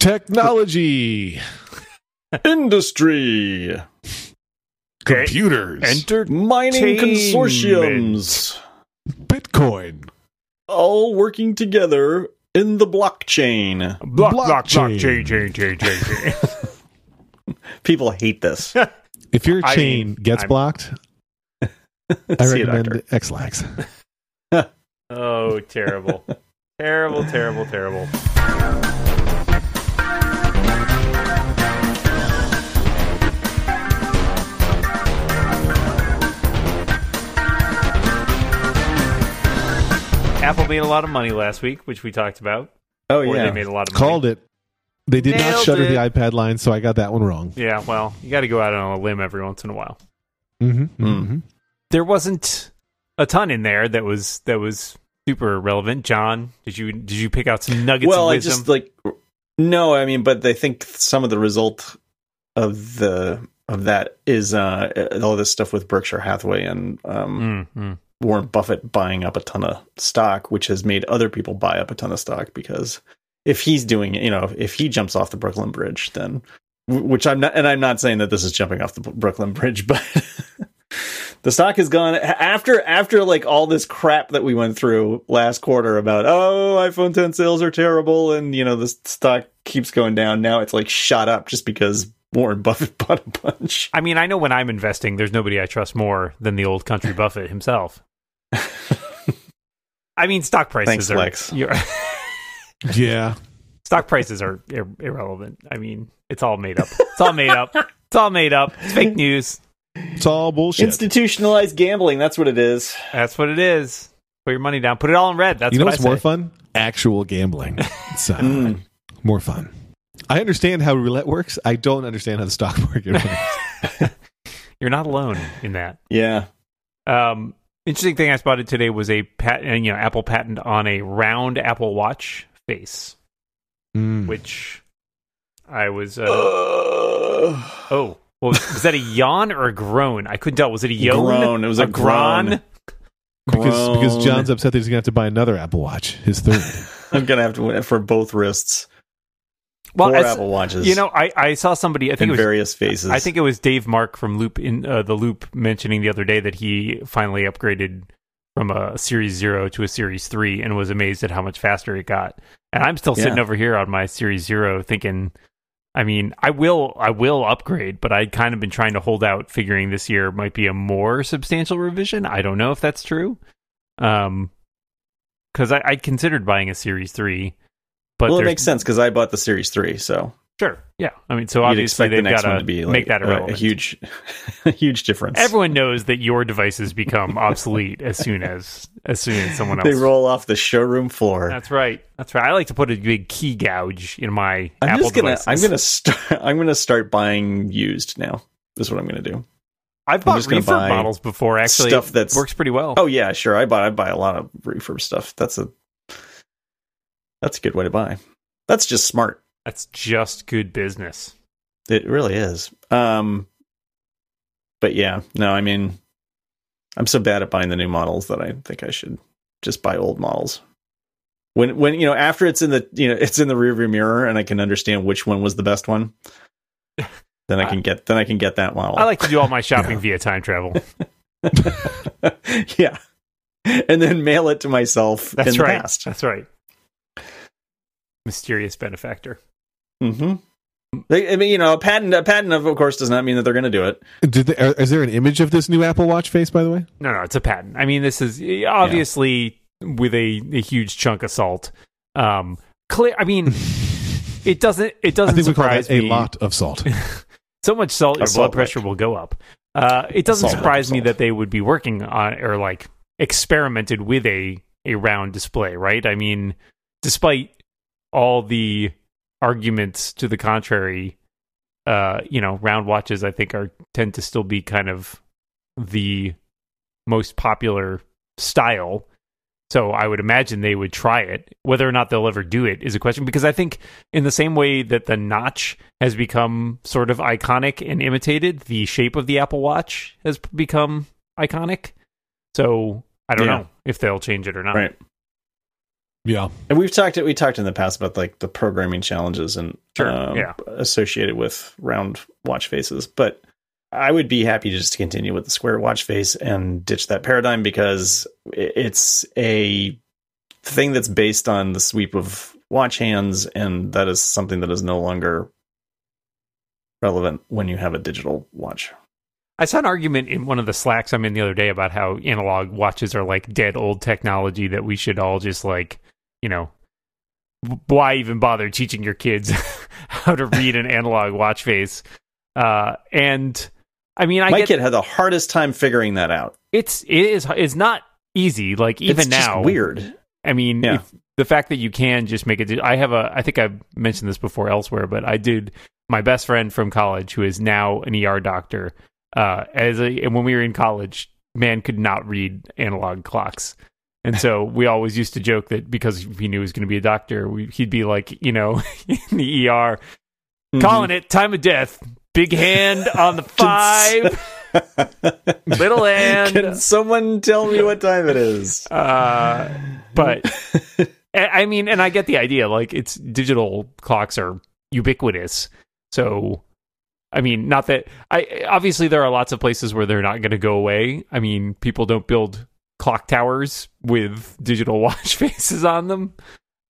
Technology. Industry. Computers. Enter Mining Entertainment. consortiums. Bitcoin. All working together in the blockchain. block, block, block, Blockchain. chain, chain, chain, chain, chain. People hate this. If your chain mean, gets I'm- blocked, I recommend doctor. Ex-Lax. oh, terrible. terrible, terrible, terrible. Apple made a lot of money last week, which we talked about. Oh yeah. they made a lot of money. Called it. They did not shutter it. the iPad line, so I got that one wrong. Yeah, well, you got to go out on a limb every once in a while. Mm-hmm, Mm. There wasn't a ton in there that was that was super relevant. John, did you did you pick out some nuggets well, of I just like no, I mean, but I think some of the result of the of that is uh all this stuff with Berkshire Hathaway and um Mm, mm. Warren Buffett buying up a ton of stock, which has made other people buy up a ton of stock because if he's doing it, you know, if he jumps off the Brooklyn Bridge, then which I'm not, and I'm not saying that this is jumping off the Brooklyn Bridge, but the stock has gone after after like all this crap that we went through last quarter about oh iPhone 10 sales are terrible and you know the stock keeps going down. Now it's like shot up just because Warren Buffett bought a bunch. I mean, I know when I'm investing, there's nobody I trust more than the old country Buffett himself. I mean, stock prices Thanks, are Lex. you're- Yeah. stock prices are ir- irrelevant. I mean, it's all made up. It's all made up. It's all made up. It's fake news. It's all bullshit. Institutionalized gambling, that's what it is. That's what it is. Put your money down. Put it all in red. That's you know what what's I more fun? Actual gambling. It's uh, Mm. more fun. I understand how roulette works. I don't understand how the stock market works. You're not alone in that. Yeah. Um, interesting thing I spotted today was a patent, you know, Apple patent on a round Apple Watch face, Mm. which I was. Uh, oh, well, was, was that a yawn or a groan? I couldn't tell. Was it a yawn? Groan. It was a groan. because because. John's upset that he's gonna have to buy another Apple Watch, his third. I'm gonna have to win it for both wrists. Well, Four as- Apple Watches. you know, I, I saw somebody. I think in it was various phases. I think it was Dave Mark from Loop in uh, the Loop mentioning the other day that he finally upgraded from a Series Zero to a Series Three and was amazed at how much faster it got. And I'm still sitting Yeah. over here on my Series Zero thinking, I mean, I will I will upgrade, but I'd kind of been trying to hold out, figuring this year might be a more substantial revision. I don't know if that's true, um, because I, I considered buying a Series Three, but well, it makes sense because I bought the Series Three, so Sure, yeah. I mean, so you'd obviously the they've got to be like make that a, irrelevant. a huge, a huge difference. Everyone knows that your devices become obsolete as soon as as soon as someone else. they roll off the showroom floor. That's right. That's right. I like to put a big key gouge in my I'm Apple just gonna, devices. I'm gonna start, I'm gonna start buying used now. This is what I'm gonna do. I've bought refurb buy models before. Actually, stuff that works pretty well. Oh yeah, sure. I buy, I buy a lot of refurb stuff. That's a, that's a good way to buy. That's just smart. That's just good business. It really is. Um, but yeah, no, I mean, I'm so bad at buying the new models that I think I should just buy old models. When when you know after it's in the you know it's in the rearview mirror and I can understand which one was the best one, then I can get then I can get that model. I like to do all my shopping via time travel. yeah, and then mail it to myself That's in the right. past. That's right. Mysterious benefactor. hmm I mean, you know, a patent a patent of, of course does not mean that they're going to do it. Did they, are, is there an image of this new Apple Watch face, by the way? No, no, it's a patent. I mean, this is obviously with a, a huge chunk of salt. Um, clear. I mean, it doesn't. It doesn't think we call surprise that a me. lot of salt. So much salt, your Assault blood pressure will go up. Uh, it doesn't Assault surprise me that they would be working on or like experimented with a a round display, right? I mean, despite all the arguments to the contrary, uh, you know, round watches I think are tend to still be kind of the most popular style. So I would imagine they would try it. Whether or not they'll ever do it is a question because I think in the same way that the notch has become sort of iconic and imitated, the shape of the Apple Watch has become iconic. So I don't Yeah. know if they'll change it or not. Right. Yeah. And we've talked we talked in the past about like the programming challenges and Sure, um, yeah. associated with round watch faces. But I would be happy just to continue with the square watch face and ditch that paradigm because it's a thing that's based on the sweep of watch hands, and that is something that is no longer relevant when you have a digital watch. I saw an argument in one of the slacks I'm in the other day about how analog watches are like dead old technology that we should all just like, you know, why even bother teaching your kids how to read an analog watch face? Uh, and I mean, I My get kid had the hardest time figuring that out. it's it is it's not easy. Like even it's just now, weird. I mean, Yeah. if, the fact that you can just make it. I have a. I think I've mentioned this before elsewhere, but I did. My best friend from college, who is now an ER doctor, uh, as a and when we were in college, man could not read analog clocks, and so we always used to joke that because he knew he was going to be a doctor, we, he'd be like, you know, in the ER, Mm-hmm. calling it time of death, big hand on the five, little hand. Can someone tell me what time it is? Uh, but I mean, and I get the idea. Like, it's digital clocks are ubiquitous. So, I mean, not that I obviously there are lots of places where they're not going to go away. I mean, people don't build clock towers with digital watch faces on them.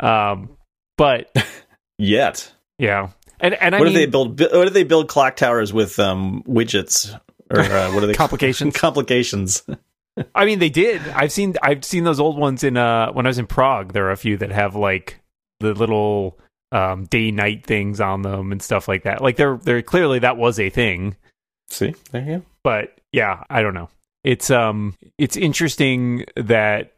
Um, but Yet. yeah, and and I what mean, do they build? What do they build clock towers with? Um, widgets or uh, what are they? Complications. Complications. I mean, they did. I've seen I've seen those old ones in uh when I was in Prague. There are a few that have like the little um day night things on them and stuff like that. Like they're they're clearly that was a thing. See, there you go. But yeah, I don't know. It's um it's interesting that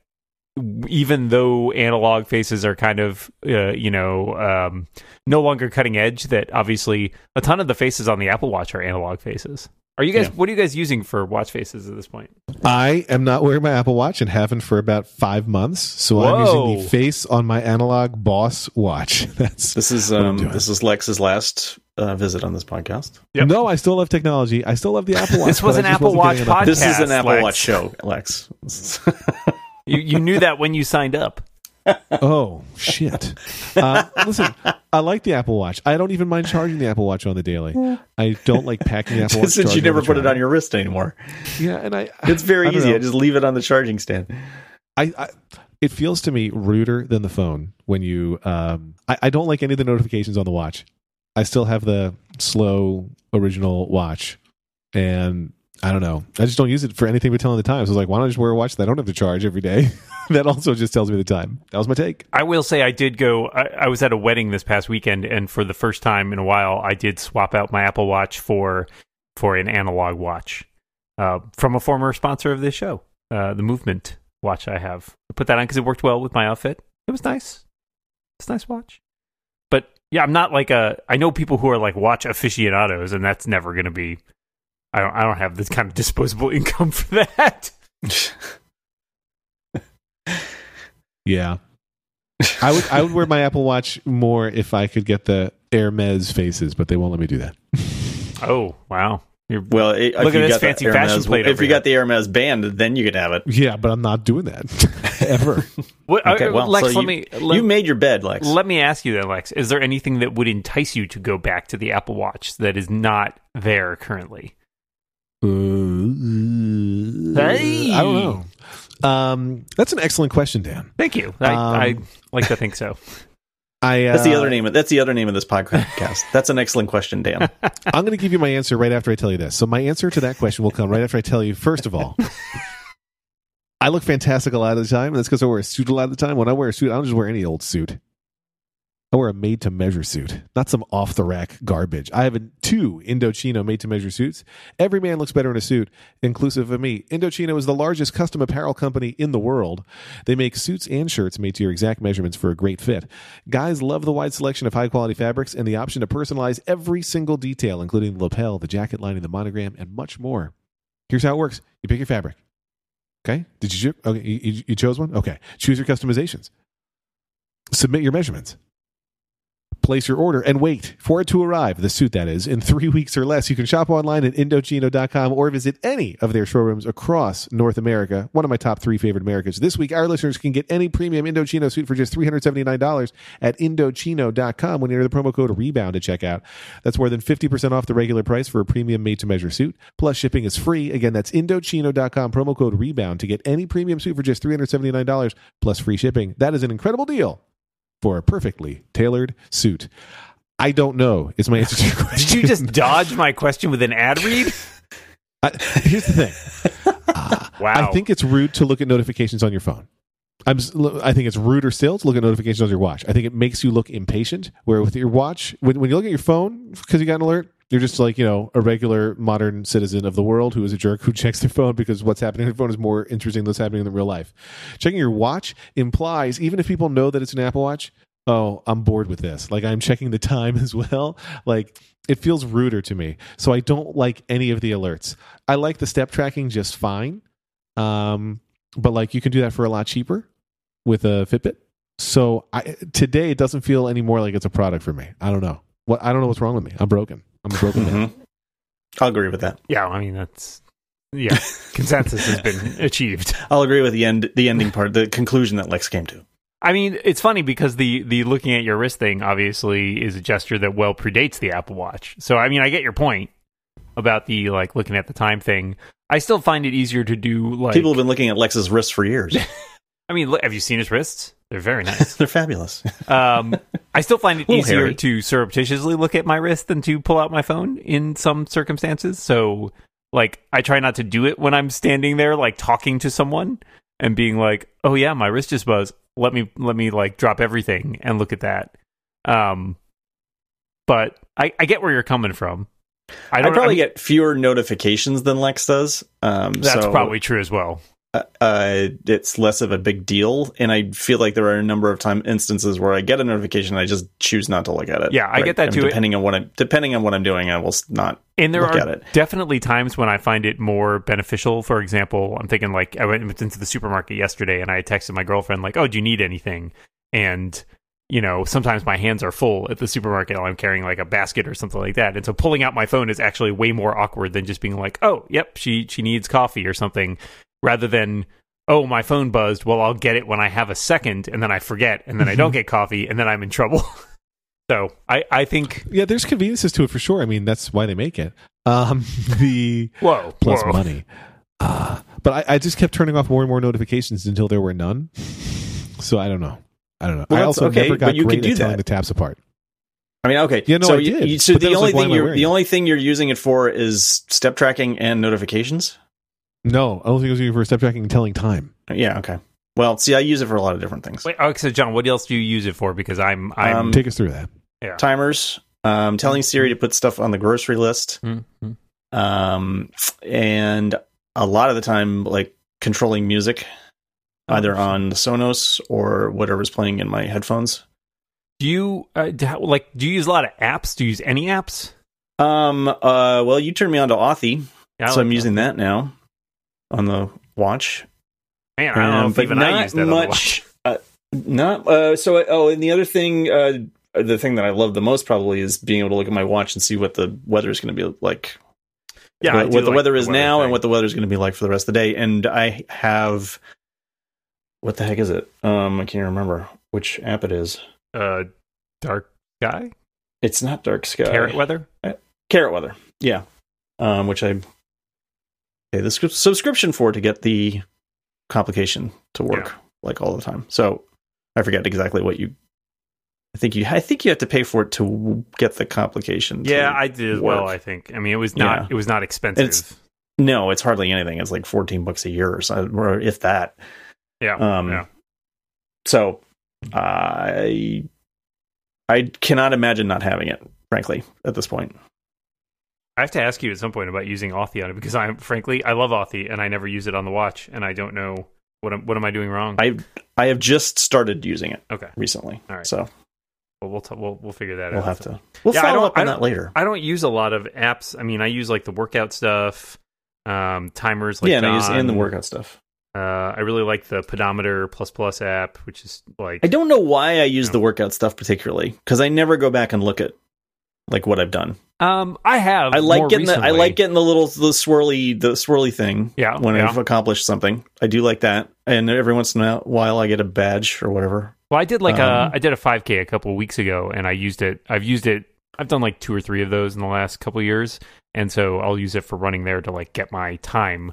even though analog faces are kind of uh, you know um no longer cutting edge that obviously a ton of the faces on the Apple Watch are analog faces. Are you guys Yeah. what are you guys using for watch faces at this point? I am not wearing my Apple Watch and haven't for about five months. So I'm using the face on my analog boss watch. That's This is um, this is Lex's last uh, visit on this podcast. Yep. no, I still love technology. I still love the Apple Watch. This was an Apple Watch podcast. This is an Apple Lex. Watch show, Lex. You you knew that when you signed up. Oh shit! Uh, listen, I like the Apple Watch. I don't even mind charging the Apple Watch on the daily. I don't like packing the Apple Watch. Since you never put it on your wrist anymore, Yeah, and I it's very I easy. know. I just leave it on the charging stand. I, I it feels to me ruder than the phone when you um I, I don't like any of the notifications on the watch. I still have the slow original watch and I don't know. I just don't use it for anything but telling the time. So I was like, why don't I just wear a watch that I don't have to charge every day? that also just tells me the time. That was my take. I will say I did go. I, I was at a wedding this past weekend, and for the first time in a while, I did swap out my Apple Watch for for an analog watch uh, from a former sponsor of this show, uh, the Movement watch. I have I put that on because it worked well with my outfit. It was nice. It's a nice watch. But yeah, I'm not like a. I know people who are like watch aficionados, and that's never going to be. I don't. I don't have this kind of disposable income for that. Yeah. I would I would wear my Apple Watch more if I could get the Hermes faces, but they won't let me do that. Oh wow! You're, Well, it, Look if at you this got the fancy fashion plate If over you here. got the Hermes band, then you could have it. Yeah, but I'm not doing that ever. what, Okay, uh, well, Lex, so let you, me let, you made your bed, Lex. Let me ask you then, Lex. Is there anything that would entice you to go back to the Apple Watch that is not there currently? Hey. I don't know. Um, that's an excellent question, Dan. Thank you. I, Um, I like to think so. I uh, that's the other name. Of, that's the other name of this podcast. that's an excellent question, Dan. I'm going to give you my answer right after I tell you this. So my answer to that question will come right after I tell you. First of all, I look fantastic a lot of the time, and that's because I wear a suit a lot of the time. When I wear a suit, I don't just wear any old suit. I wear a made-to-measure suit, not some off-the-rack garbage. I have a, two Indochino made-to-measure suits. Every man looks better in a suit, inclusive of me. Indochino is the largest custom apparel company in the world. They make suits and shirts made to your exact measurements for a great fit. Guys love the wide selection of high-quality fabrics and the option to personalize every single detail, including the lapel, the jacket lining, the monogram, and much more. Here's how it works: you pick your fabric. Okay, did you? Okay, you- you chose one. Okay, choose your customizations. Submit your measurements. Place your order and wait for it to arrive, the suit that is, in three weeks or less. You can shop online at Indochino.com or visit any of their showrooms across North America. One of my top three favorite Americas. This week, our listeners can get any premium Indochino suit for just $379 at Indochino.com when you enter the promo code REBOUND at checkout. That's more than 50% off the regular price for a premium made to measure suit. Plus, shipping is free. Again, that's Indochino.com, promo code REBOUND to get any premium suit for just $379 plus free shipping. That is an incredible deal for a perfectly tailored suit. I don't know is my answer to your question. Did you just dodge my question with an ad read? I, here's the thing. Uh, Wow. I think it's rude to look at notifications on your phone. I'm, I think it's ruder still to look at notifications on your watch. I think it makes you look impatient. Where with your watch, when, when you look at your phone because you got an alert, you're just like you know a regular modern citizen of the world who is a jerk who checks their phone because what's happening on their phone is more interesting than what's happening in real life. Checking your watch implies even if people know that it's an Apple Watch, oh, I'm bored with this. Like I'm checking the time as well. Like it feels ruder to me. So I don't like any of the alerts. I like the step tracking just fine. Um, but like you can do that for a lot cheaper with a Fitbit. So I today it doesn't feel any more like it's a product for me. I don't know. What I don't know what's wrong with me. I'm broken. I'm a broken man. Mhm. I'll agree with that. yeah, I mean that's yeah. Consensus has been achieved. I'll agree with the end, the ending part, the conclusion that Lex came to. I mean, it's funny because the the looking at your wrist thing obviously is a gesture that well predates the Apple Watch. So I mean, I get your point about the like looking at the time thing. I still find it easier to do like People have been looking at Lex's wrists for years. I mean, look, have you seen his wrists? They're very nice. They're fabulous. Um, I still find it easier hairy. to surreptitiously look at my wrist than to pull out my phone in some circumstances. So, like, I try not to do it when I'm standing there, like talking to someone and being like, "Oh yeah, my wrist just buzzed. Let me let me like drop everything and look at that." Um, but I, I get where you're coming from. I I don't probably I mean, get fewer notifications than Lex does. Um, that's so, probably true as well. Uh, uh, it's less of a big deal, and I feel like there are a number of time instances where I get a notification, and I just choose not to look at it. Yeah, I get that mean, too. Depending on what I'm depending on what I'm doing, I will not. And there look are at it. definitely times when I find it more beneficial. For example, I'm thinking like I went into the supermarket yesterday and I texted my girlfriend like, "Oh, do you need anything?" And you know, sometimes my hands are full at the supermarket I'm carrying like a basket or something like that. And so pulling out my phone is actually way more awkward than just being like, "Oh, yep, she she needs coffee or something," rather than Oh, my phone buzzed. Well, I'll get it when I have a second, and then I forget, and then I don't get coffee, and then I'm in trouble. so I, I think. Yeah, there's conveniences to it for sure. I mean, that's why they make it. Um, the Whoa, plus whoa. money. Uh, but I, I just kept turning off more and more notifications until there were none. So I don't know. I don't know. Well, I also okay, never got but you great could do at telling that. the tabs apart. I mean, okay. Yeah, no, so I you- did. you- so But the only like, thing you're the only thing you're using it for is step tracking and notifications. No, I don't think it was using for step tracking and telling time. Yeah. Okay. Well, see, I use it for a lot of different things. Wait, oh, so John, what else do you use it for? Because I'm, I'm. Um, Take us through that. yeah. Timers, um, telling Siri to put stuff on the grocery list, Mhm. um, and a lot of the time, like controlling music, Oh, either on the Sonos or whatever's playing in my headphones. Do you uh, do, like? Do you use a lot of apps? Do you use any apps? Um. Uh. Well, you turned me on to Authy, Yeah, so like I'm using that now on the watch. Man, I don't know Um, if but even not I use that. the much. Uh, not. Uh. So. Oh, and the other thing. Uh. The thing that I love the most probably is being able to look at my watch and see what the weather is going to be like. Yeah, what, what the like weather the is weather now thing. and what the weather is going to be like for the rest of the day. And I have what the heck is it? Um, I can't remember which app it is. uh, dark sky, It's not Dark Sky. carrot weather. Carrot Weather. Yeah. Um, which I pay the subscription for to get the complication to work Yeah. like all the time. So I forget exactly what you. I think you. I think you have to pay for it to get the complication. Yeah, I did as well. I think. I mean, it was not. Yeah. It was not expensive. It's- no, it's hardly anything. It's like fourteen bucks a year or so, or if that. yeah. Um, yeah. So I I cannot imagine not having it. Frankly, at this point, I have to ask you at some point about using Authy on it because I'm frankly I love Authy and I never use it on the watch and I don't know what am, what am I doing wrong. I I have just started using it okay, recently. All right. So well we'll t- we'll we'll figure that we'll out. have to. We'll Yeah, follow up on that later. I don't use a lot of apps. I mean, I use like the workout stuff, um, timers like yeah, and, I use, and the workout stuff. Uh, I really like the pedometer plus plus app, which is like I don't know why I use No. the workout stuff particularly because I never go back and look at like what I've done. um I have I like getting the I like getting the little the swirly the swirly thing. Yeah, when yeah. I've accomplished something, I do like that. And every once in a while, I get a badge or whatever. Well, I did like Um, a I did a 5K a couple of weeks ago, and I used it. I've used it. I've done like two or three of those in the last couple of years, and so I'll use it for running there to like get my time,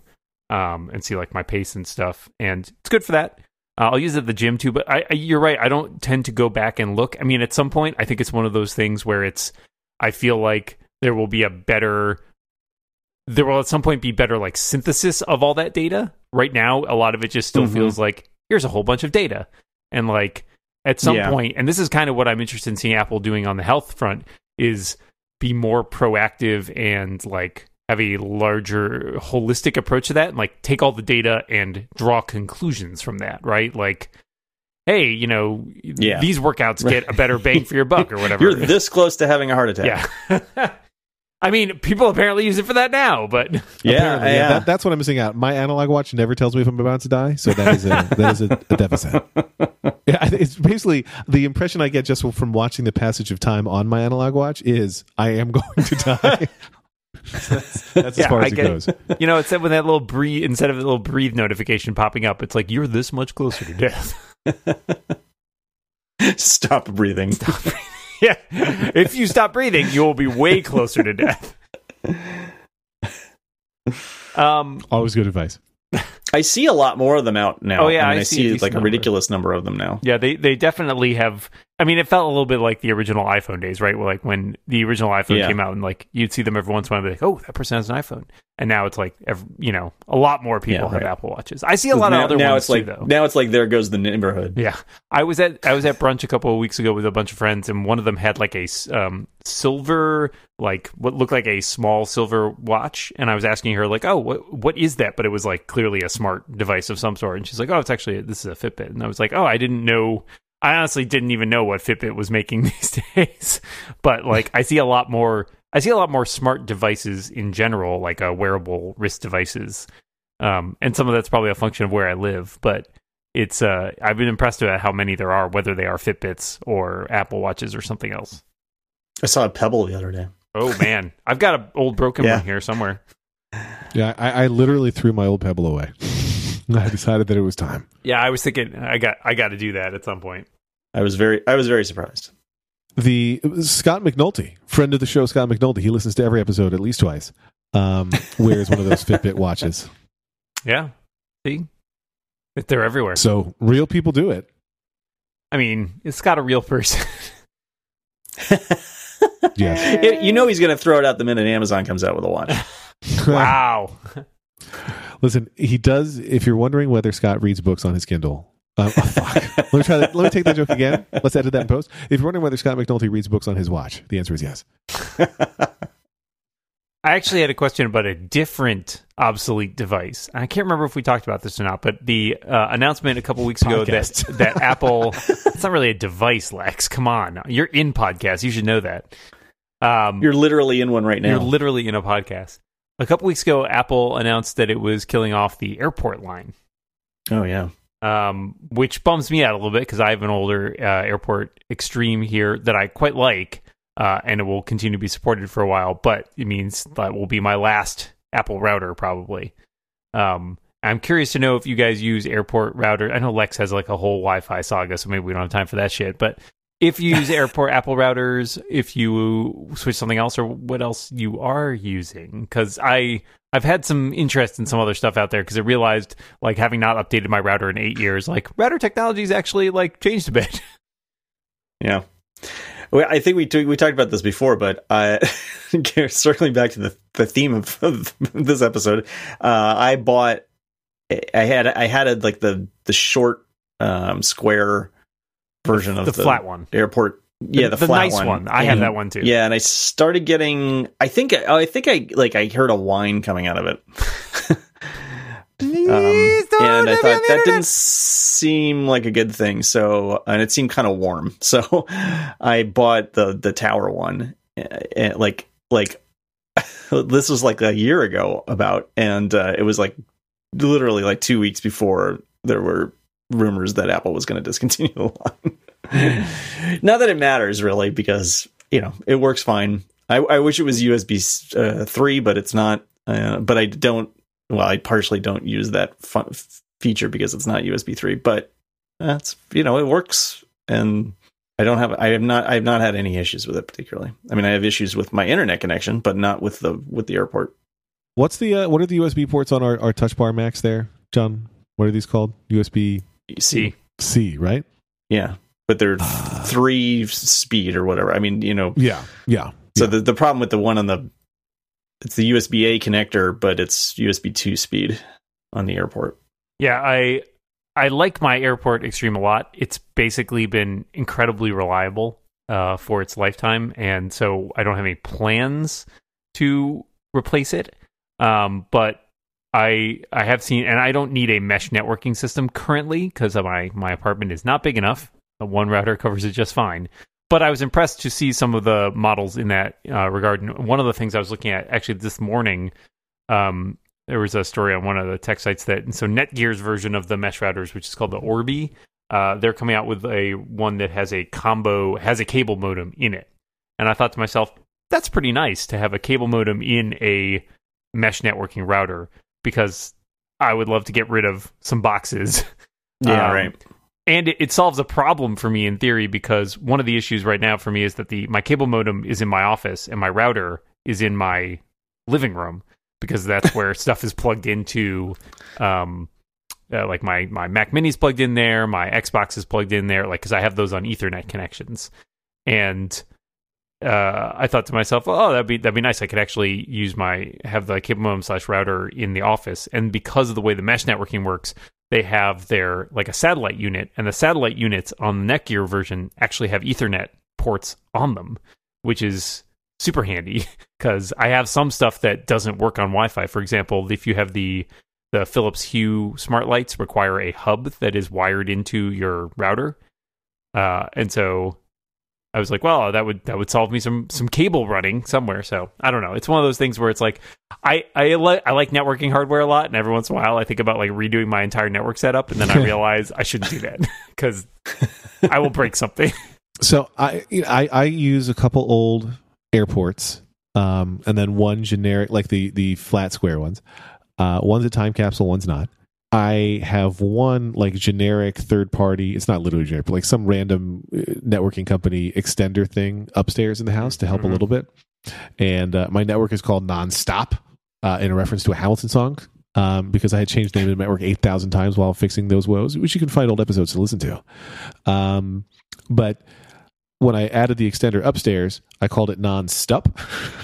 um, and see like my pace and stuff. And it's good for that. Uh, I'll use it at the gym too. But I, I, you're right. I don't tend to go back and look. I mean, at some point, I think it's one of those things where it's. I feel like there will be a better. There will at some point be better like synthesis of all that data. Right now, a lot of it just still Mhm. feels like here's a whole bunch of data, and like at some Yeah. point, and this is kind of what I'm interested in seeing Apple doing on the health front is be more proactive and like have a larger holistic approach to that and like take all the data and draw conclusions from that, right? Like, hey, you know, Yeah. these workouts get a better bang for your buck or whatever. You're this close to having a heart attack. yeah. I mean, people apparently use it for that now, but Yeah, Apparently, yeah. That, that's what I'm missing out. My analog watch never tells me if I'm about to die, so that is a that is a, a deficit. Yeah, it's basically the impression I get just from watching the passage of time on my analog watch is I am going to die. that's that's as Yeah, far I as it get it. goes. you know, it's with that little breathe instead of the little breathe notification popping up, it's like you're this much closer to death. Stop breathing. stop yeah. If you stop breathing, you will be way closer to death. Um Always good advice. I see a lot more of them out now. Oh, yeah, I, mean, I I see see decent like a ridiculous number of them now. yeah, they they definitely have I mean, it felt a little bit like the original iPhone days, right? Where like when the original iPhone Yeah. came out and like you'd see them every once in a while, and be like, "Oh, that person has an iPhone." And now it's like, ev you know, a lot more people Yeah, have right. Apple Watches. I see a lot now, of other now ones it's like too, though. now it's like there goes the neighborhood. Yeah, I was at I was at brunch a couple of weeks ago with a bunch of friends, and one of them had like a um, silver, like what looked like a small silver watch, and I was asking her like, "Oh, what what is that?" But it was like clearly a smart device of some sort, and she's like, "Oh, it's actually this is a Fitbit," and I was like, "Oh, I didn't know." I honestly didn't even know what Fitbit was making these days, but like I see a lot more. I see a lot more smart devices in general, like uh, wearable wrist devices, um, and some of that's probably a function of where I live, but it's uh I've been impressed about how many there are, whether they are Fitbits or Apple Watches or something else. I saw a Pebble the other day. Oh man, I've got an old broken Yeah. one here somewhere. Yeah, I, I literally threw my old Pebble away. I decided that it was time. Yeah, I was thinking I got I got to do that at some point. I was very I was very surprised. The Scott McNulty, friend of the show, Scott McNulty, he listens to every episode at least twice. Um, wears one of those Fitbit watches. Yeah, see, If they're everywhere. So real people do it. I mean, it's got a real person. Yes. It- you know he's going to throw it out the minute Amazon comes out with a watch. wow. Listen, he does. If you're wondering whether Scott reads books on his Kindle, um, oh, fuck. let me try that. Let me take that joke again. Let's edit that in post. If you're wondering whether Scott McNulty reads books on his watch, the answer is yes. I actually had a question about a different obsolete device. I can't remember if we talked about this or not, but the uh, announcement a couple weeks ago that Podcast. that Apple it's not really a device, Lex. Come on. You're in podcast. You should know that. Um You're literally in one right now. you're literally in a podcast. A couple weeks ago Apple announced that it was killing off the airport line. oh yeah. Um, which bums me out a little bit because I have an older uh, airport extreme here that I quite like, uh, and it will continue to be supported for a while. But it means that will be my last Apple router probably. Um, I'm curious to know if you guys use airport router. I know Lex has like a whole Wi-Fi saga, so maybe we don't have time for that shit. But if you use airport Apple routers, if you switch something else, or what else you are using, because I I've had some interest in some other stuff out there because I realized like having not updated my router in eight years, like router technology's actually like changed a bit. Yeah. I think we t- we talked about this before, but uh, circling back to the, the theme of, of this episode, uh, I bought I had I had a, like the the short um, square version of the, the, flat one, airport. Yeah, the, the flat nice one. I And- had that one too. Yeah, and I started getting. I think. I think I like. I heard a whine coming out of it. Um, and I thought that didn't seem like a good thing. So, and it seemed kind of warm. So, I bought the the tower one. And like like this was like a year ago about, and uh, it was like literally like two weeks before there were rumors that Apple was going to discontinue the line. Not that it matters really, because you know it works fine. I, I wish it was USB uh, three, but it's not. Uh, but I don't. Well, I partially don't use that feature because it's not USB three. But that's you know it works, and I don't have. I have not. I have not had any issues with it particularly. I mean, I have issues with my internet connection, but not with the with the airport. What's the uh, what are the USB ports on our, our touch bar Macs there, John? What are these called? USB C. C, right? Yeah, but they're three speed or whatever. I mean, you know. Yeah, yeah. So yeah. the the problem with the one on the it's the USB A connector, but it's USB two speed on the airport. Yeah, I I like my airport Extreme a lot. It's basically been incredibly reliable uh, for its lifetime, and so I don't have any plans to replace it. Um, but I I have seen, and I don't need a mesh networking system currently because my my apartment is not big enough. One router covers it just fine. But I was impressed to see some of the models in that uh, regard. And one of the things I was looking at actually this morning, um, there was a story on one of the tech sites that so Netgear's version of the mesh routers, which is called the Orbi, uh, they're coming out with a one that has a combo has a cable modem in it. And I thought to myself, that's pretty nice to have a cable modem in a mesh networking router because I would love to get rid of some boxes. Yeah, Um, right. and it, it solves a problem for me in theory because one of the issues right now for me is that the my cable modem is in my office and my router is in my living room because that's where stuff is plugged into um uh, like my my Mac Mini's plugged in there, my Xbox is plugged in there like cuz I have those on ethernet connections. And uh, I thought to myself, oh, that'd be that'd be nice. I could actually use my have the modem slash router in the office, and because of the way the mesh networking works, they have their like a satellite unit, and the satellite units on the Netgear version actually have Ethernet ports on them, which is super handy because I have some stuff that doesn't work on Wi-Fi. For example, if you have the the Philips Hue smart lights require a hub that is wired into your router, uh, and so I was like, well, that would that would solve me some some cable running somewhere. So I don't know. It's one of those things where it's like I I like I like networking hardware a lot, and every once in a while I think about like redoing my entire network setup, and then I realize I shouldn't do that because I will break something. So I, you know, I I use a couple old airports, um, and then one generic, like the the flat square ones. Uh, one's a time capsule, one's not. I have one like generic third party. It's not literally generic, but like some random uh, networking company extender thing upstairs in the house to help Mhm. a little bit. And uh, my network is called Nonstop, uh, in a reference to a Hamilton song. Um, because I had changed the name of the network eight thousand times while fixing those woes, which you can find old episodes to listen to. Um, but when I added the extender upstairs, I called it non-stup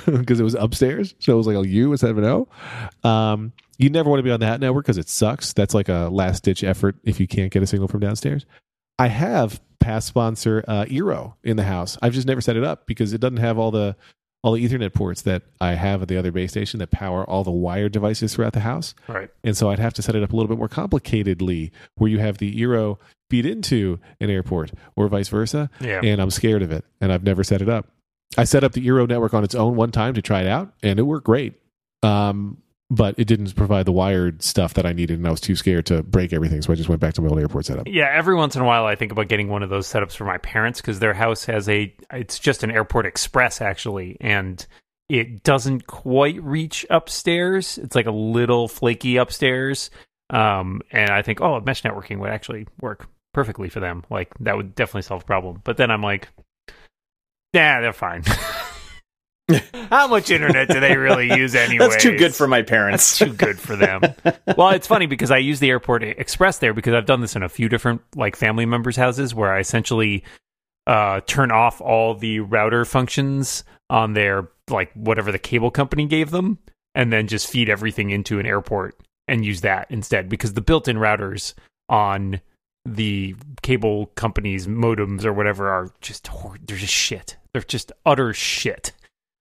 because it was upstairs. So it was like a U instead of an O. Um, you never want to be on that network because it sucks. That's like a last ditch effort if you can't get a signal from downstairs. I have past sponsor uh, Eero in the house. I've just never set it up because it doesn't have all the all the Ethernet ports that I have at the other base station that power all the wired devices throughout the house. Right. And so I'd have to set it up a little bit more complicatedly, where you have the Eero feed into an airport or vice versa. Yeah. And I'm scared of it, and I've never set it up. I set up the Eero network on its own one time to try it out, and it worked great. Um, but it didn't provide the wired stuff that I needed, and I was too scared to break everything, so I just went back to my old airport setup. Yeah, every once in a while I think about getting one of those setups for my parents because their house has a it's just an airport express actually and it doesn't quite reach upstairs. It's like a little flaky upstairs. Um and I think oh, mesh networking would actually work perfectly for them. Like that would definitely solve the problem. But then I'm like Nah, they're fine. How much internet do they really use anyway? That's too good for my parents. That's too good for them. well, it's funny because I use the airport express there because I've done this in a few different like family members' houses where I essentially uh, turn off all the router functions on their like whatever the cable company gave them, and then just feed everything into an airport and use that instead because the built-in routers on the cable companies modems or whatever are just hor- they're just shit. They're just utter shit.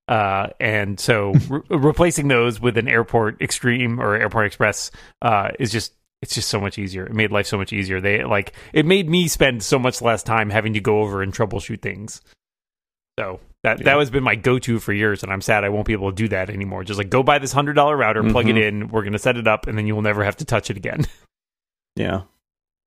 Uh, and so re- replacing those with an airport extreme or airport express uh, is just it's just so much easier. It made life so much easier. They like it made me spend so much less time having to go over and troubleshoot things. So that Yeah. that has been my go to for years, and I'm sad I won't be able to do that anymore. Just like go buy this hundred dollar router, plug it Mhm. in, we're gonna set it up, and then you will never have to touch it again. Yeah.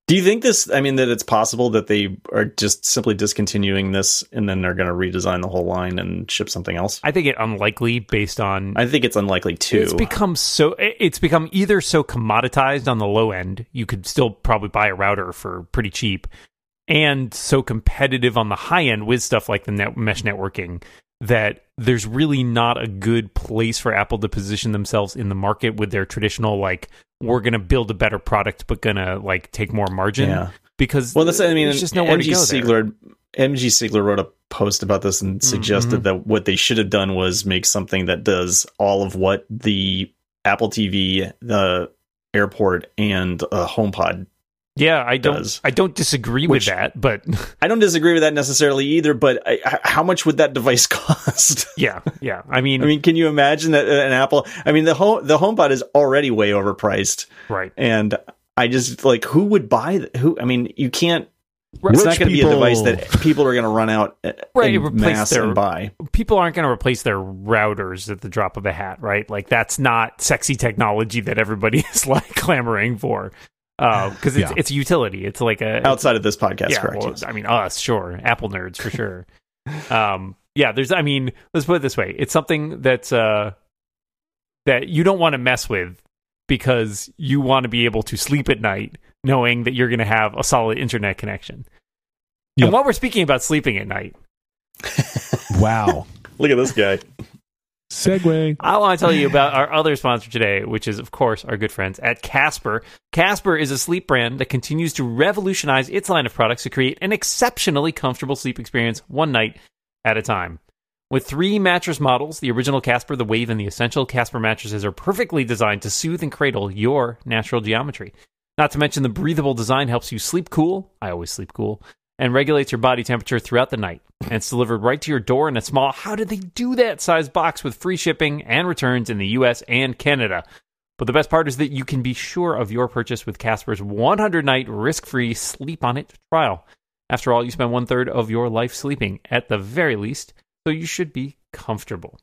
Do you think this? I mean, that it's possible that they are just simply discontinuing this and then they're going to redesign the whole line and ship something else? I think it unlikely based on I think it's unlikely too. It's become so. It's become either so commoditized on the low end, you could still probably buy a router for pretty cheap, and so competitive on the high end with stuff like the net, mesh networking that there's really not a good place for Apple to position themselves in the market with their traditional like we're going to build a better product but going to like take more margin yeah. because Well, that's I mean, there's just nowhere MG to go there. Siegler, MG Siegler wrote a post about this and suggested that what they should have done was make something that does all of what the Apple TV, the airport, and uh, HomePod. Yeah, I don't does. I don't disagree Which- with that, but I don't disagree with that necessarily either. But I, h- how much would that device cost? yeah, yeah. I mean, I mean, can you imagine that uh, an Apple? I mean, the home the HomePod is already way overpriced, right. and I just like who would buy th- who? I mean, you can't. Right. It's not going to be a device that people are going to run out uh, Right, in replace mass their- and buy. people aren't going to replace their routers at the drop of a hat, right? Like that's not sexy technology that everybody is like clamoring for. Because it's Yeah. it's a utility. It's like a Outside of this podcast, yeah. correct? well, yes. I mean, us, sure, Apple nerds for sure. um, yeah, there's. I mean, let's put it this way: it's something that's uh, that you don't want to mess with because you want to be able to sleep at night knowing that you're going to have a solid internet connection. Yep. And while we're speaking about sleeping at night, Wow. Look at this guy. Segue. I want to tell you about our other sponsor today, which is, of course, our good friends at Casper. Casper is a sleep brand that continues to revolutionize its line of products to create an exceptionally comfortable sleep experience one night at a time. With three mattress models, the original Casper, the Wave, and the Essential, Casper mattresses are perfectly designed to soothe and cradle your natural geometry. Not to mention the breathable design helps you sleep cool. I always sleep cool. And regulates your body temperature throughout the night. And it's delivered right to your door in a small, how did they do that size box with free shipping and returns in the US and Canada. But the best part is that you can be sure of your purchase with Casper's 100 night risk free sleep on it trial. After all, you spend one third of your life sleeping at the very least, so you should be comfortable.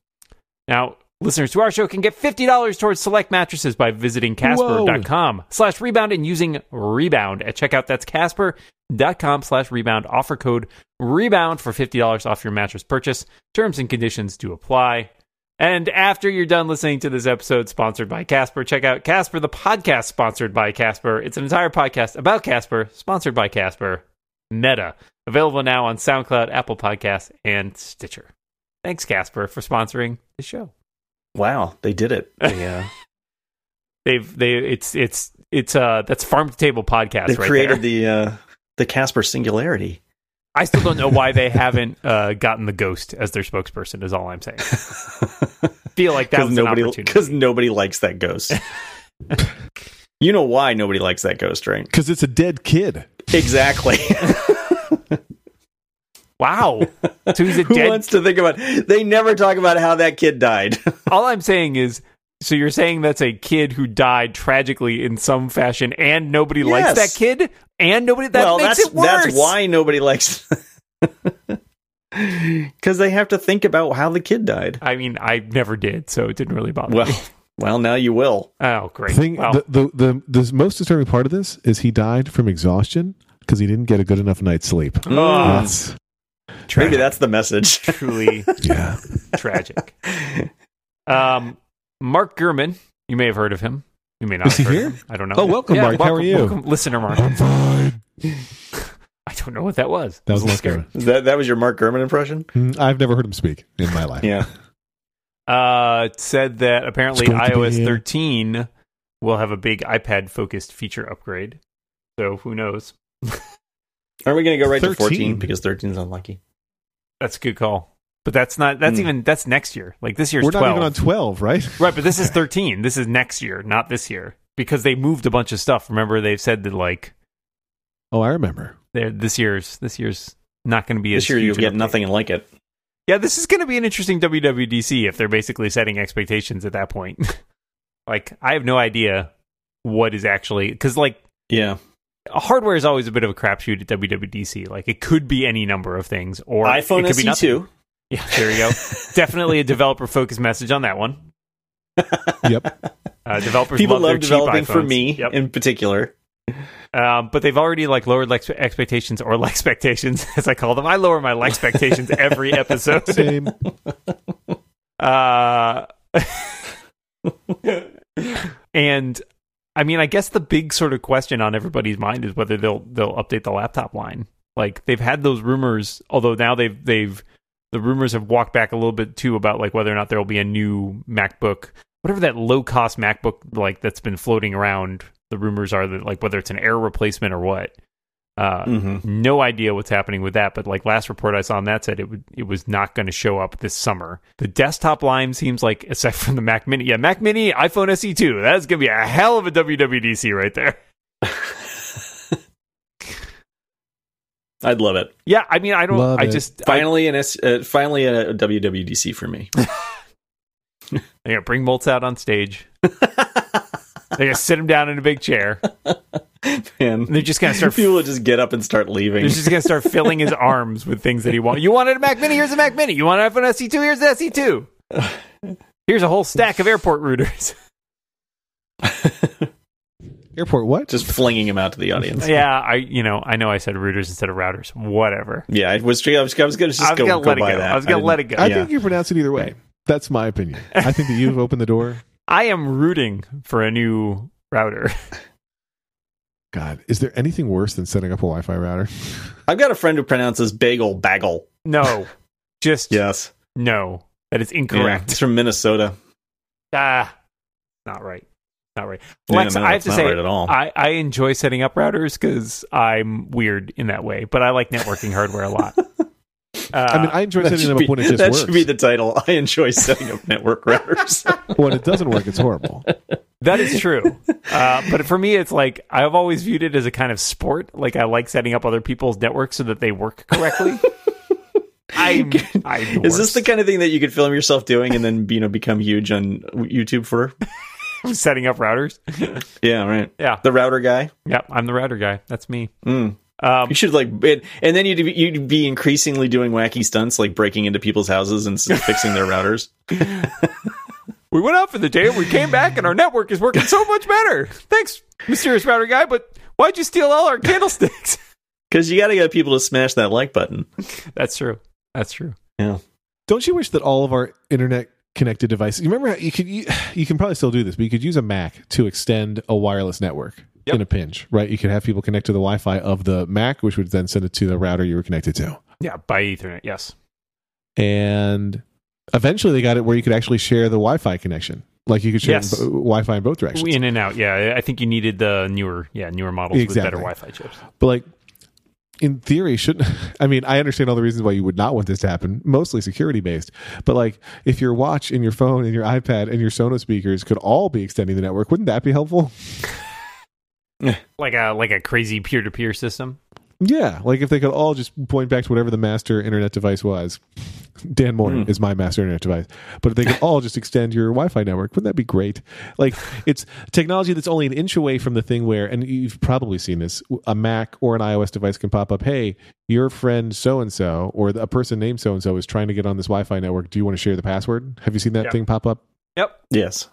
Now, listeners to our show can get $50 towards select mattresses by visiting casper.com slash rebound and using rebound at checkout. That's casper.com slash rebound. Offer code rebound for $50 off your mattress purchase. Terms and conditions do apply. And after you're done listening to this episode sponsored by Casper, check out Casper, the podcast sponsored by Casper. It's an entire podcast about Casper, sponsored by Casper, Meta. Available now on SoundCloud, Apple Podcasts, and Stitcher. Thanks, Casper, for sponsoring the show. Wow, they did it. They, uh, They've they it's it's it's uh that's farm to table podcast they've right created there. the uh, the Casper Singularity. I still don't know why they haven't uh, gotten the ghost as their spokesperson. Is all I'm saying. Feel like that Because was an nobody opportunity. because nobody likes that ghost. you know why nobody likes that ghost, right? Because it's a dead kid. Exactly. Wow. So he's a Who dead. wants to think about? They never talk about how that kid died. All I'm saying is. So you're saying that's a kid who died tragically in some fashion, and nobody likes that kid, and nobody that well, makes that's it worse. that's why nobody likes. Because they have to think about how the kid died. I mean, I never did, so it didn't really bother Well, me. well, now you will. Oh, great. Thing, Well, the, the, the, the most disturbing part of this is he died from exhaustion because he didn't get a good enough night's sleep. Mm. That's, Maybe that's the message. truly yeah. tragic. Um, Mark Gurman, you may have heard of him. You may not. Is have he heard here? him. I don't know. Oh, welcome, Mark. How are you? welcome, listener Mark. I'm fine. I don't know what that was. That was a Mark scary. Gurman. that that was your Mark Gurman impression. Mm, I've never heard him speak in my life. Yeah. Uh, said that apparently It's going to iOS uh, 13 will have a big iPad focused feature upgrade. So who knows? Are we going to go right to 14 because 13 is unlucky? That's a good call. But that's not. That's Hmm. even. That's next year. Like this year's We're 12. not even on 12, right? Right, but this is 13. This is next year, not this year, because they moved a bunch of stuff. Remember, they've said that like Oh, I remember. this year's this year's not going to be This as year you'll an get update. nothing like it. Yeah, this is going to be an interesting WWDC if they're basically setting expectations at that point. like, I have no idea what is actually because like Yeah. Hardware is always a bit of a crapshoot at WWDC. Like, it could be any number of things, or iPhone it could be nothing. SE2. Yeah, there you go. Definitely a developer focused message on that one. Yep. Uh, developers People love, love their cheap developing for me Yep. in particular. Um, but they've already like lowered like expectations or like expectations as I call them. I lower my like expectations every episode. Same. Uh, and I mean, I guess the big sort of question on everybody's mind is whether they'll they'll update the laptop line. Like they've had those rumors, although now they've they've the rumors have walked back a little bit too about like whether or not there will be a new MacBook, whatever that low cost MacBook like that's been floating around. The rumors are that like whether it's an Air replacement or what. Uh, hmm no idea what's happening with that, but like last report I saw on that said it would it was not going to show up this summer. The desktop line seems like aside from the Mac Mini, yeah, Mac Mini, iPhone SE2, that's going to be a hell of a WWDC right there. I'd love it. Yeah, I mean, I don't, Love I it. just I, Finally, an S, uh, finally a WWDC for me. they're going to bring Moltz out on stage. They're going to sit him down in a big chair. Man, they're just going to start. people would just get up and start leaving. They're just going to start filling his arms with things that he wants. You wanted a Mac Mini? Here's a Mac Mini. You want an iPhone SE2? Here's the SE2. Here's a whole stack of airport routers. Airport what? just flinging him out to the audience. yeah, I you know I know I said routers instead of routers. Whatever. Yeah, I was. I was, I was going to just I was go, gonna go let it go. that. I was gonna didn't- let it go. I yeah. think you pronounce it either way. That's my opinion. I think that you've opened the door. I am rooting for a new router. God, is there anything worse than setting up a Wi-Fi router? I've got a friend who pronounces bagel bagel. No, just Yes, no. That is Yeah, incorrect. He's from Minnesota. Ah, not right. Not right. Yeah, Lex, no, I have to say, right at all. I, I enjoy setting up routers because I'm weird in that way, but I like networking hardware a lot. Uh, I mean, I enjoy setting should them be- up when it just that works. should be the title. I enjoy setting up network routers. when it doesn't work, it's horrible. That is true. uh, but for me, it's like I've always viewed it as a kind of sport. Like I like setting up other people's networks so that they work correctly. I'm, I'm Is this the kind of thing that you could film yourself doing and then you know become huge on YouTube for? setting up routers? Yeah, right. Yeah, The router guy. yeah. I'm the router guy. That's me. Mm. Um, You should like, it, and then you'd be, you'd be increasingly doing wacky stunts like breaking into people's houses and fixing their routers. we went out for the day and we came back and our network is working so much better. Thanks, mysterious router guy. But why'd you steal all our candlesticks? Because you got to get people to smash that like button. That's true. That's true. Yeah. Don't you wish that all of our internet connected devices? You remember how you could you, you can probably still do this, but you could use a Mac to extend a wireless network Yep. in a pinch, right? You could have people connect to the Wi-Fi of the Mac, which would then send it to the router you were connected to. Yeah, by Ethernet. Yes. And eventually, they got it where you could actually share the Wi-Fi connection. Like you could share Yes. b- Wi-Fi in both directions. In and out. Yeah, I think you needed the newer, yeah, newer models Exactly. with better Wi-Fi chips. But like in theory, shouldn't I mean I understand all the reasons why you would not want this to happen, mostly security based. But like if your watch and your phone and your iPad and your Sonos speakers could all be extending the network, wouldn't that be helpful? Like a like a crazy peer to peer system. Yeah, like if they could all just point back to whatever the master internet device was. Dan Moren Hmm. is my master internet device, but if they could all just extend your Wi-Fi network, wouldn't that be great? Like it's technology that's only an inch away from the thing where, and you've probably seen this: a Mac or an iOS device can pop up. Hey, your friend so and so, or a person named so and so is trying to get on this Wi-Fi network. Do you want to share the password? Have you seen that Yeah. thing pop up? Yep. Yes,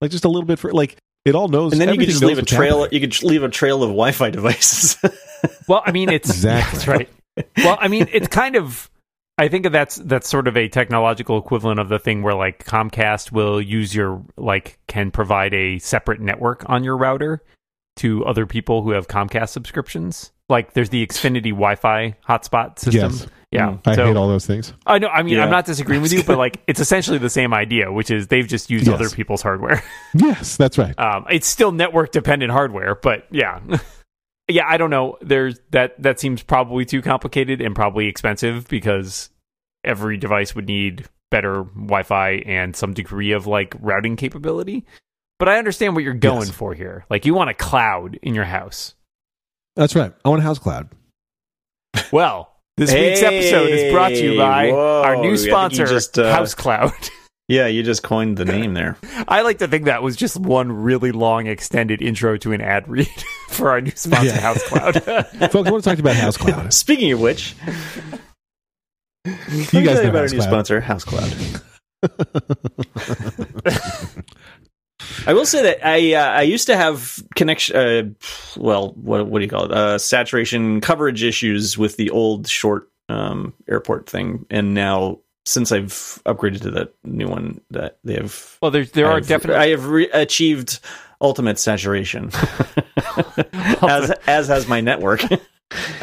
Like just a little bit for like it all knows, and then you could just leave a trail. happening. You could leave a trail of Wi-Fi devices. Well, I mean, it's Exactly. that's right. Well, I mean, it's kind of. I think that's that's sort of a technological equivalent of the thing where like Comcast will use your like can provide a separate network on your router to other people who have Comcast subscriptions. Like there's the Xfinity Wi-Fi hotspot system. Yes. Yeah, Mm. I so, hate all those things. I know. I mean, Yeah. I'm not disagreeing with you, but like it's essentially the same idea, which is they've just used Yes. other people's hardware. Yes, that's right. Um, it's still network dependent hardware, but yeah, yeah. I don't know. There's that. That seems probably too complicated and probably expensive because every device would need better Wi-Fi and some degree of like routing capability. But I understand what you're going Yes. for here. Like you want a cloud in your house. That's right. I want a house cloud. Well, this week's episode is brought to you by whoa, our new sponsor, just, uh, House Cloud. yeah, you just coined the name there. I like to think that was just one really long extended intro to an ad read for our new sponsor, Yeah. House Cloud. Folks, I want to talk about house cloud. Speaking of which, You guys know about our new HouseCloud. sponsor, HouseCloud. I will say that I uh, I used to have connection. Uh, well, what what do you call it? Uh, saturation coverage issues with the old short um, airport thing, and now since I've upgraded to that new one, that they have. Well, there there are definitely I have re- achieved ultimate saturation, as as has my network.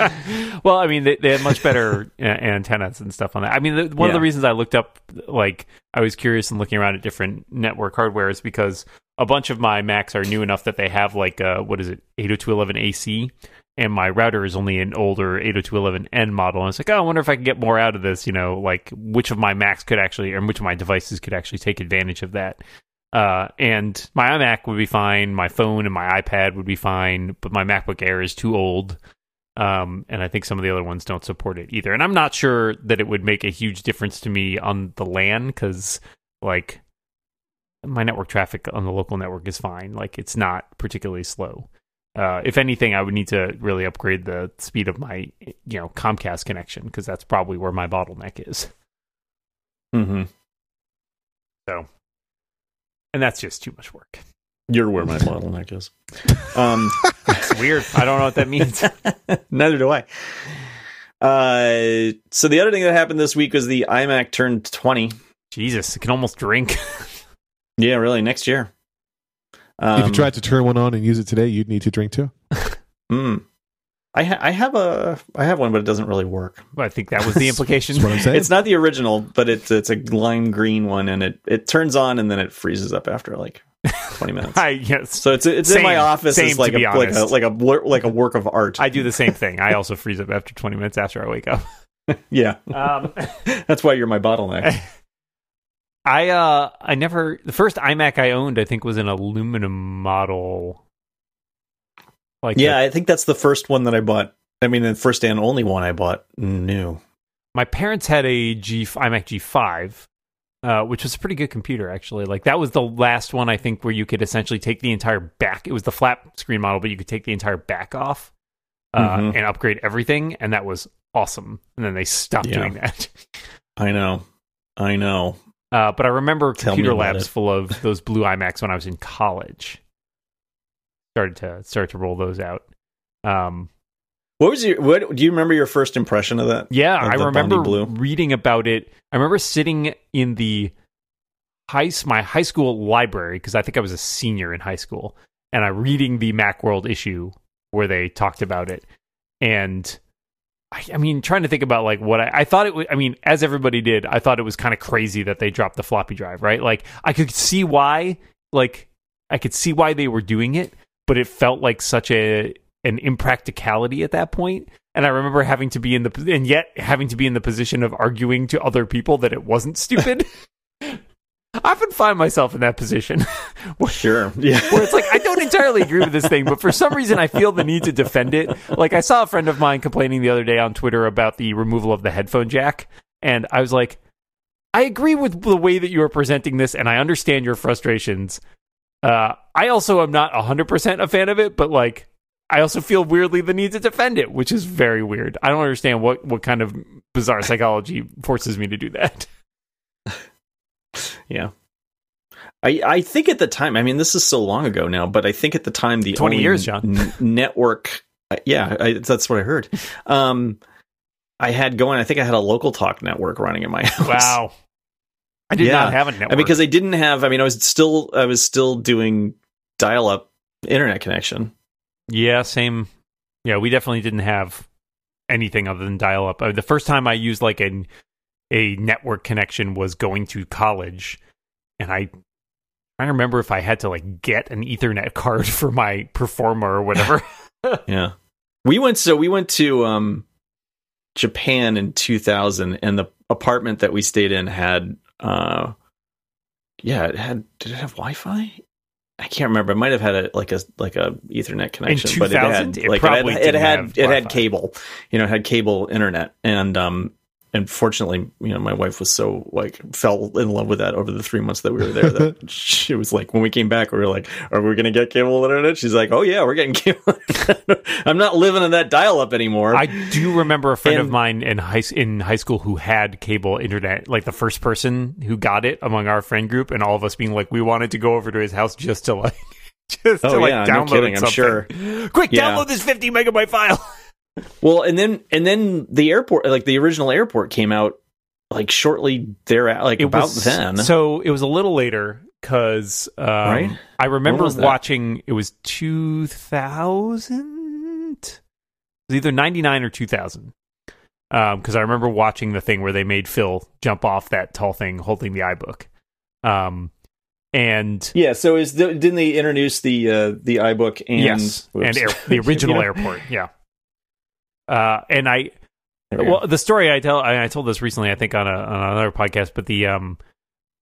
well, I mean, they, they had much better uh, antennas and stuff on that. I mean, the, one of the reasons I looked up, like, I was curious and looking around at different network hardware is because a bunch of my Macs are new enough that they have, like, uh, what is it, 802.11 AC, and my router is only an older 802.11n model. And it's like, oh, I wonder if I can get more out of this, you know, like, which of my Macs could actually, or which of my devices could actually take advantage of that. Uh, and my iMac would be fine, my phone and my iPad would be fine, but my MacBook Air is too old um, and I think some of the other ones don't support it either. And I'm not sure that it would make a huge difference to me on the LAN because, like, my network traffic on the local network is fine. Like, it's not particularly slow. Uh, if anything, I would need to really upgrade the speed of my, you know, Comcast connection because that's probably where my bottleneck is. mm-hmm. So, and that's just too much work. You're where my bottleneck is. Um, It's weird. I don't know what that means. Neither do I. Uh, so the other thing that happened this week was the iMac turned 20. Jesus, it can almost drink. Yeah, really, next year. Um, if you tried to turn one on and use it today, you'd need to drink too. mm. I ha- I have a I have one, but it doesn't really work. I think that was the implication. That's what I'm saying. It's not the original, but it's it's a lime green one, and it it turns on and then it freezes up after like 20 minutes. I yes, So it's it's in my office Same, as like to a, be like a like a like a work of art. I do the same thing. I also freeze up after 20 minutes after I wake up. yeah, Um, that's why you're my bottleneck. I uh I never the first iMac I owned I think was an aluminum model. Like yeah, the- I think that's the first one that I bought. I mean, the first and only one I bought new. my parents had a G iMac G5, uh, which was a pretty good computer actually. Like that was the last one I think where you could essentially take the entire back. It was the flat screen model, but you could take the entire back off uh, Mhm. and upgrade everything, and that was awesome. And then they stopped Yeah. doing that. I know, I know. Uh, but I remember Tell computer labs it. full of those blue iMacs when I was in college. Started to start to roll those out. Um, What was your? What do you remember your first impression of that? yeah, Of I remember Blue? reading about it. I remember sitting in the high my high school library because I think I was a senior in high school, and I reading the MacWorld issue where they talked about it, and I, I mean, trying to think about like what I, I thought it was. I mean, as everybody did, I thought it was kind of crazy that they dropped the floppy drive, right? Like, I could see why, like, I could see why they were doing it, but it felt like such a an impracticality at that point. And I remember having to be in the and yet having to be in the position of arguing to other people that it wasn't stupid. I often find myself in that position where, Sure. Yeah. where it's like I don't entirely agree with this thing, but for some reason I feel the need to defend it. Like I saw a friend of mine complaining the other day on Twitter about the removal of the headphone jack, and I was like, I agree with the way that you are presenting this, and I understand your frustrations. Uh, I also am not hundred percent a fan of it, but like I also feel weirdly the need to defend it, which is very weird. I don't understand what what kind of bizarre psychology forces me to do that. Yeah. I, I think at the time, I mean, this is so long ago now, but I think at the time the 20 only years, John. n- network, uh, yeah, I, that's what I heard. Um, I had going. I think I had a local talk network running in my house. Wow, I did Yeah. not have a network because I didn't have. I mean, I was still. I was still doing dial-up internet connection. Yeah, same. Yeah, we definitely didn't have anything other than dial up. Uh, the first time I used like an a network connection was going to college, and I I remember if I had to like get an Ethernet card for my Performa or whatever. Yeah. We went so we went to um Japan in 2000 and the apartment that we stayed in had uh yeah, it had did it have Wi-Fi? I can't remember. It might have had a like a like a Ethernet connection, but it 2000? had It like probably it had it had, it had cable. You know, it had cable internet and um and fortunately, you know, my wife was so like fell in love with that over the three months that we were there that she was like, when we came back, we were like, "Are we going to get cable internet?" She's like, "Oh yeah, we're getting cable." I'm not living in that dial up anymore. I do remember a friend of mine in high in high school who had cable internet, like the first person who got it among our friend group, and all of us being like, we wanted to go over to his house just to like, just Oh, to like yeah, no download kidding, I'm something. sure. Quick, Yeah. download this 50 megabyte file. Well, and then and then the airport, like the original airport, came out like shortly there, like about was, then. So it was a little later because um, Right? I remember watching. It was two thousand. It was either ninety nine or two thousand. Because I remember watching the thing where they made Phil jump off that tall thing holding the iBook. Um, and yeah. So is the, didn't they introduce the uh, the iBook and yes, and air, the original You know? airport, yeah. Uh, and I we well, the story I tell, I, I told this recently, I think on, a, on another podcast, but the um,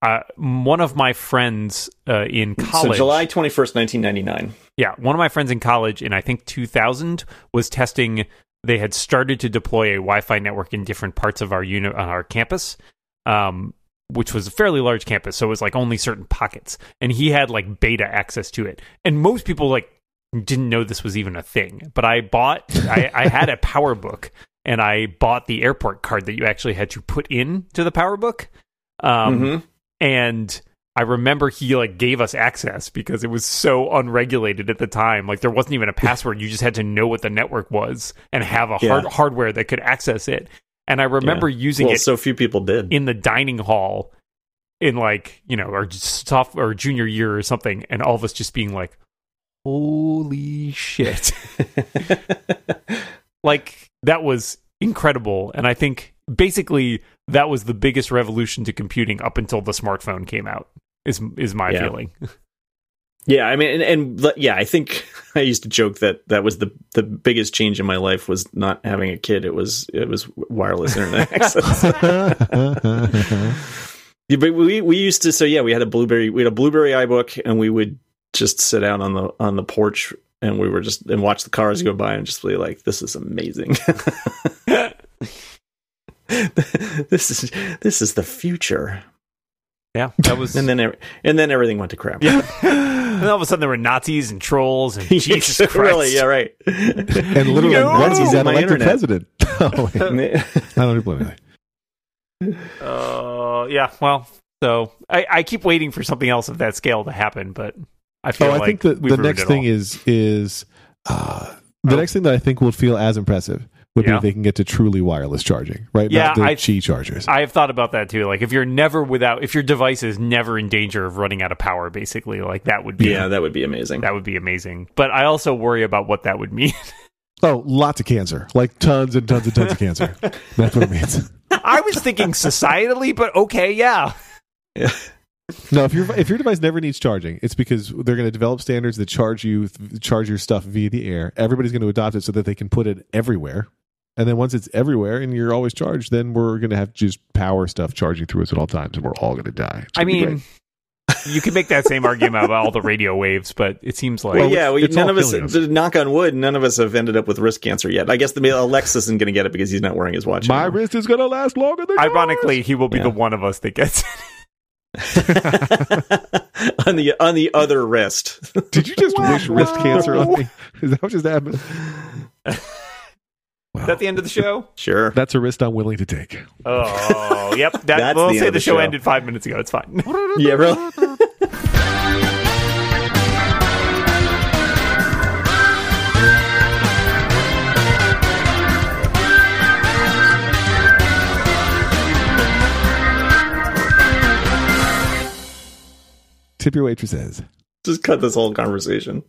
uh, one of my friends uh, in college, So July twenty first, nineteen ninety nine. yeah, one of my friends in college in I think 2000 was testing. They had started to deploy a Wi-Fi network in different parts of our unit on our campus, um, which was a fairly large campus, so it was like only certain pockets, and he had like beta access to it, and most people like didn't know this was even a thing. But I bought, I, I had a PowerBook, and I bought the airport card that you actually had to put in to the PowerBook. Um, Mhm. and I remember he like gave us access because it was so unregulated at the time. Like there wasn't even a password. You just had to know what the network was and have a hard hardware that could access it. And I remember using Well, it so few people did. in the dining hall in like, you know, our soft or junior year or something and all of us just being like, "Holy shit." like that was incredible and I think basically that was the biggest revolution to computing up until the smartphone came out. Is is my Yeah. feeling. Yeah, I mean, and, and yeah, I think I used to joke that that was the the biggest change in my life was not having a kid. It was it was wireless internet access. Yeah, but we we used to so yeah, we had a blueberry we had a blueberry iBook, and we would just sit out on the on the porch and we were just and watch the cars go by and just be like, this is amazing. this is this is the future. Yeah, that was And then ev- and then everything went to crap. yeah. and all of a sudden there were Nazis and trolls and Jesus Christ. really, yeah, right. and literally, No, once he got my elected internet. president. oh. I don't blame you. Uh, yeah, well, so I, I keep waiting for something else of that scale to happen, but I feel Oh, like I think the, the next thing all. is is uh, the Oh. next thing that I think will feel as impressive would be if they can get to truly wireless charging, right? Yeah, Not the I- Qi chargers. I have thought about that too. Like if you're never without, if your device is never in danger of running out of power, basically, like that would be Yeah, that would be amazing. that would be amazing. But I also worry about what that would mean. oh, lots of cancer, like tons and tons and tons of cancer. That's what it means. I was thinking societally, but okay, yeah. yeah. No, if your if your device never needs charging, it's because they're going to develop standards that charge you charge your stuff via the air. Everybody's going to adopt it so that they can put it everywhere. And then once it's everywhere and you're always charged, then we're going to have just power stuff charging through us at all times, and we're all going to die. I gonna be mean, you could make that same argument about all the radio waves, but it seems like Well, yeah, we, none of us, us. knock on wood, none of us have ended up with wrist cancer yet. I guess the Alexis isn't going to get it because he's not wearing his watch. my anymore. wrist is going to last longer than ironically, he will be Yeah. the one of us that gets. on the on the other wrist. Did you just wish wrist cancer on me? Is that what just happened? Is that the end of the show? sure. That's a risk I'm willing to take. Oh, yep. That, That's we'll the say end of the the show show. ended five minutes ago. It's fine. Yeah, really. Tip your waitresses. Just cut this whole conversation.